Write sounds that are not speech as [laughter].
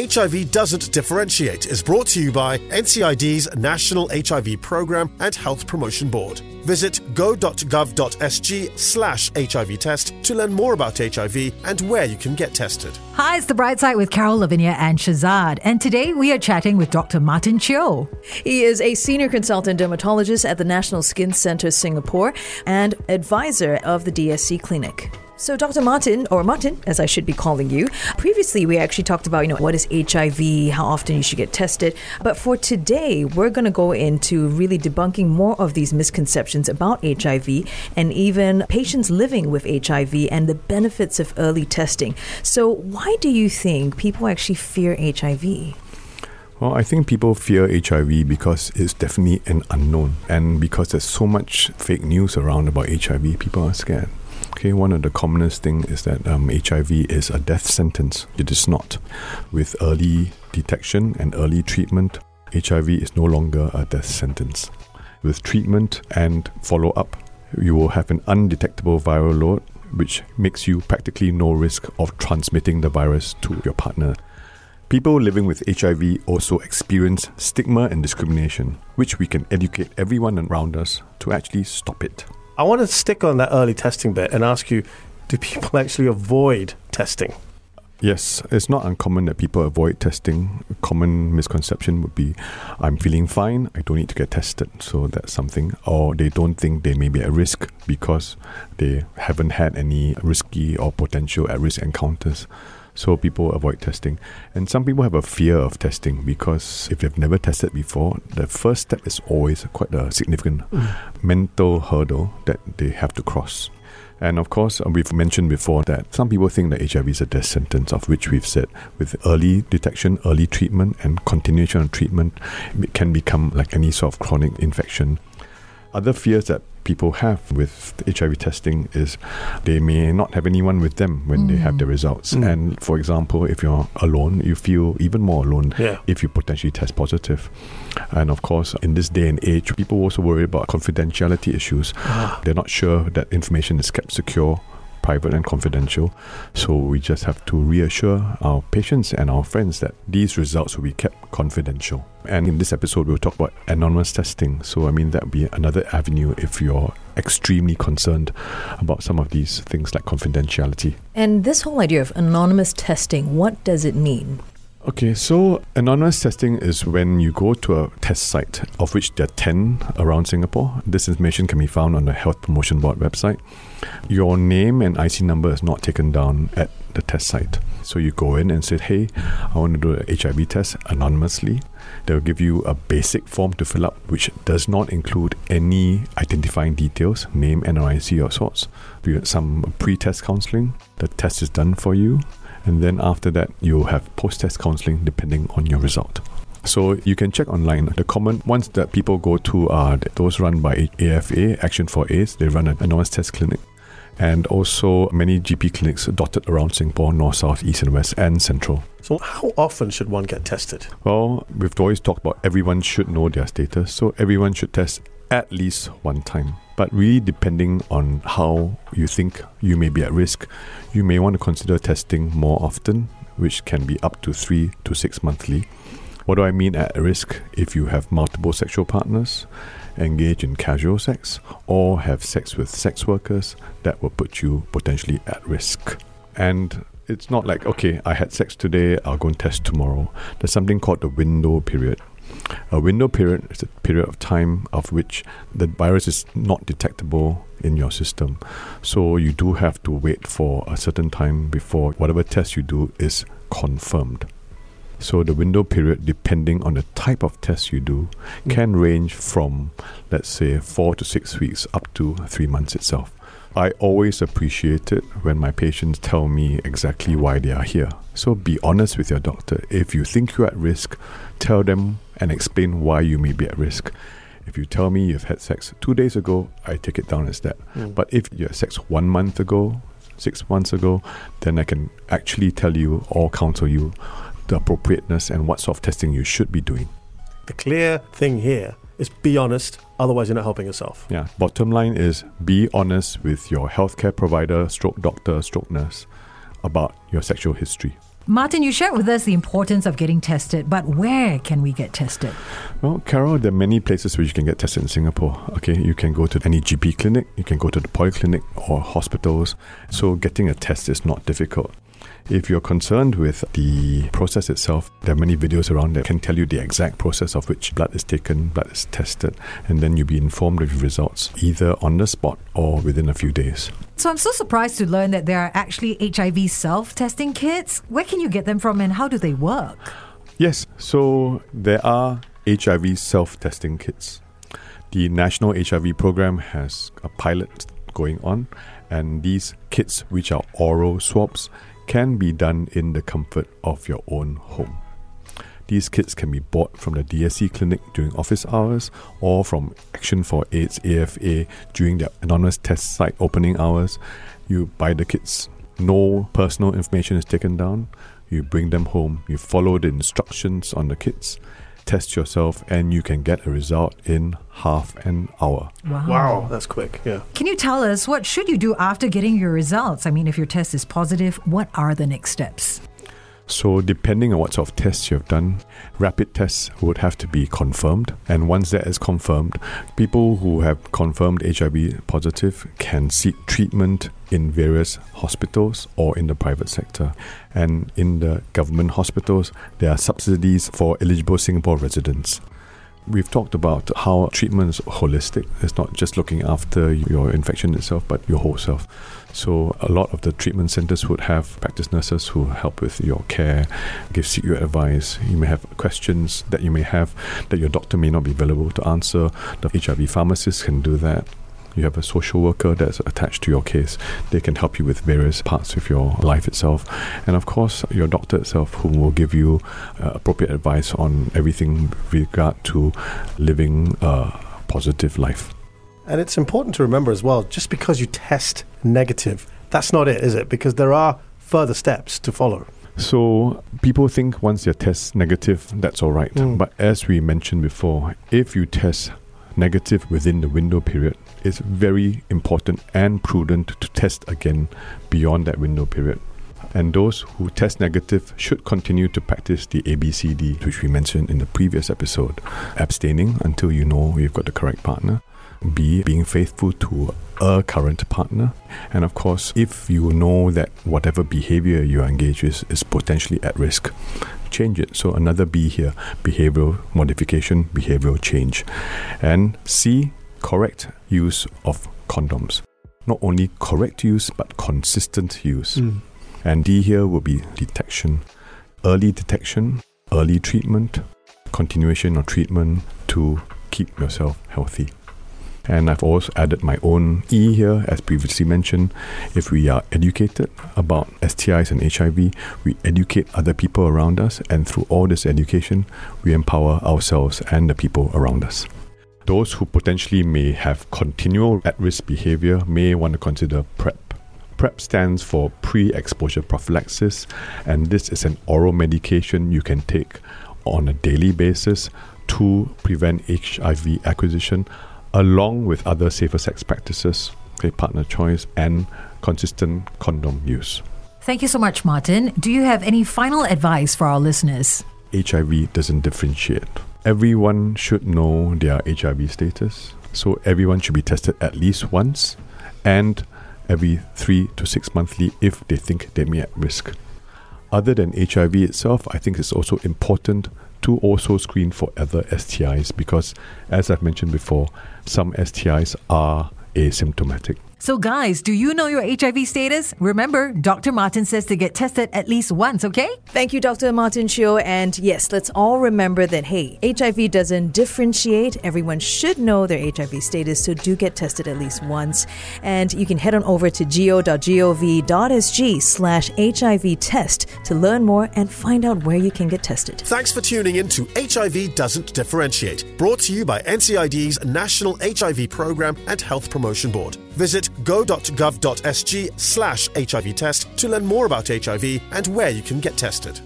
HIV Doesn't Differentiate is brought to you by NCID's National HIV Programme and Health Promotion Board. Visit go.gov.sg slash HIV test to learn more about HIV and where you can get tested. Hi, it's The Bright Side with Carol Lavinia and Shehzad. And today we are chatting with Dr. Martin Chio. He is a senior consultant dermatologist at the National Skin Centre Singapore and advisor of the DSC Clinic. So, Dr. Martin, or Martin, as I should be calling you, previously we actually talked about, you know, what is HIV, how often you should get tested. But for today, we're going to go into really debunking more of these misconceptions about HIV and even patients living with HIV and the benefits of early testing. So, why do you think people actually fear HIV? Well, I think people fear HIV because it's definitely an unknown. And because there's so much fake news around about HIV, people are scared. Okay, one of the commonest thing is that um, HIV is a death sentence. It is not. With early detection and early treatment, HIV is no longer a death sentence. With treatment and follow up, you will have an undetectable viral load, which makes you practically no risk of transmitting the virus to your partner. People living with HIV also experience stigma and discrimination, which we can educate everyone around us to actually stop it. I want to stick on that early testing bit and ask you do people [laughs] actually avoid testing? Yes, it's not uncommon that people avoid testing. A common misconception would be I'm feeling fine, I don't need to get tested. So that's something. Or they don't think they may be at risk because they haven't had any risky or potential at risk encounters so people avoid testing. And some people have a fear of testing because if they've never tested before, the first step is always quite a significant mm. mental hurdle that they have to cross. And of course, uh, we've mentioned before that some people think that HIV is a death sentence, of which we've said with early detection, early treatment, and continuation of treatment, it can become like any sort of chronic infection. Other fears that people have with HIV testing is they may not have anyone with them when mm. they have the mm. results. Mm. And for example, if you're alone, you feel even more alone yeah. if you potentially test positive. And of course, in this day and age, people also worry about confidentiality issues. Ah. They're not sure that information is kept secure private and confidential. So we just have to reassure our patients and our friends that these results will be kept confidential. And in this episode, we'll talk about anonymous testing. So, I mean, that would be another avenue if you're extremely concerned about some of these things like confidentiality. And this whole idea of anonymous testing, what does it mean? Okay, so anonymous testing is when you go to a test site, of which there are 10 around Singapore. This information can be found on the Health Promotion Board website. Your name and IC number is not taken down at the test site. So you go in and say, hey, I want to do an HIV test anonymously. They'll give you a basic form to fill up, which does not include any identifying details, name, NRIC or sorts. You get some pre test counseling. The test is done for you and then after that you'll have post-test counseling depending on your result. So you can check online. The common ones that people go to are those run by AFA, Action for AIDS. They run an anonymous test clinic. And also many GP clinics dotted around Singapore, north, south, east, and west, and central. So, how often should one get tested? Well, we've always talked about everyone should know their status. So, everyone should test at least one time. But really, depending on how you think you may be at risk, you may want to consider testing more often, which can be up to three to six monthly. What do I mean at risk? If you have multiple sexual partners, engage in casual sex, or have sex with sex workers, that will put you potentially at risk. And it's not like, okay, I had sex today, I'll go and test tomorrow. There's something called the window period. A window period is a period of time of which the virus is not detectable in your system. So you do have to wait for a certain time before whatever test you do is confirmed. So the window period, depending on the type of test you do, mm. can range from, let's say, four to six weeks up to three months itself. I always appreciate it when my patients tell me exactly why they are here. So be honest with your doctor. If you think you're at risk, tell them and explain why you may be at risk. If you tell me you've had sex two days ago, I take it down as that. Mm. But if you had sex one month ago, six months ago, then I can actually tell you or counsel you the appropriateness and what sort of testing you should be doing. The clear thing here is be honest, otherwise you're not helping yourself. Yeah. Bottom line is be honest with your healthcare provider, stroke doctor, stroke nurse about your sexual history. Martin, you shared with us the importance of getting tested, but where can we get tested? Well, Carol, there are many places where you can get tested in Singapore. Okay, you can go to any GP clinic, you can go to the polyclinic or hospitals. So getting a test is not difficult. If you're concerned with the process itself, there are many videos around that can tell you the exact process of which blood is taken, blood is tested, and then you'll be informed of your results either on the spot or within a few days. So I'm so surprised to learn that there are actually HIV self testing kits. Where can you get them from and how do they work? Yes, so there are HIV self testing kits. The National HIV Program has a pilot going on, and these kits, which are oral swabs, can be done in the comfort of your own home. These kits can be bought from the DSC clinic during office hours or from Action for AIDS AFA during their anonymous test site opening hours. You buy the kits, no personal information is taken down, you bring them home, you follow the instructions on the kits, test yourself, and you can get a result in half an hour. Wow. Wow, that's quick. Yeah. Can you tell us what should you do after getting your results? I mean, if your test is positive, what are the next steps? So, depending on what sort of tests you've done, rapid tests would have to be confirmed. And once that is confirmed, people who have confirmed HIV positive can seek treatment in various hospitals or in the private sector. And in the government hospitals, there are subsidies for eligible Singapore residents. We've talked about how treatment is holistic. It's not just looking after your infection itself, but your whole self. So a lot of the treatment centers would have practice nurses who help with your care, give you advice. You may have questions that you may have that your doctor may not be available to answer. The HIV pharmacist can do that. You have a social worker that's attached to your case. They can help you with various parts of your life itself. And of course, your doctor itself, who will give you uh, appropriate advice on everything with regard to living a positive life. And it's important to remember as well just because you test negative, that's not it, is it? Because there are further steps to follow. So people think once your test negative, that's all right. Mm. But as we mentioned before, if you test negative within the window period, it's very important and prudent to test again beyond that window period. And those who test negative should continue to practice the ABCD, which we mentioned in the previous episode. Abstaining until you know you've got the correct partner. B, being faithful to a current partner. And of course, if you know that whatever behavior you are engaged with is potentially at risk, change it. So another B here, behavioral modification, behavioral change. And C, correct use of condoms. Not only correct use, but consistent use. Mm. And D here will be detection. Early detection, early treatment, continuation of treatment to keep yourself healthy. And I've also added my own E here, as previously mentioned. If we are educated about STIs and HIV, we educate other people around us, and through all this education, we empower ourselves and the people around us. Those who potentially may have continual at risk behavior may want to consider PrEP. PrEP stands for pre exposure prophylaxis, and this is an oral medication you can take on a daily basis to prevent HIV acquisition, along with other safer sex practices, okay, partner choice, and consistent condom use. Thank you so much, Martin. Do you have any final advice for our listeners? HIV doesn't differentiate. Everyone should know their HIV status, so everyone should be tested at least once and every three to six monthly if they think they may be at risk. Other than HIV itself, I think it's also important to also screen for other STIs because, as I've mentioned before, some STIs are asymptomatic. So, guys, do you know your HIV status? Remember, Dr. Martin says to get tested at least once, okay? Thank you, Dr. Martin Chio. And yes, let's all remember that, hey, HIV doesn't differentiate. Everyone should know their HIV status, so do get tested at least once. And you can head on over to go.gov.sg slash HIV test to learn more and find out where you can get tested. Thanks for tuning in to HIV Doesn't Differentiate, brought to you by NCID's National HIV Program and Health Promotion Board. Visit go.gov.sg slash HIV test to learn more about HIV and where you can get tested.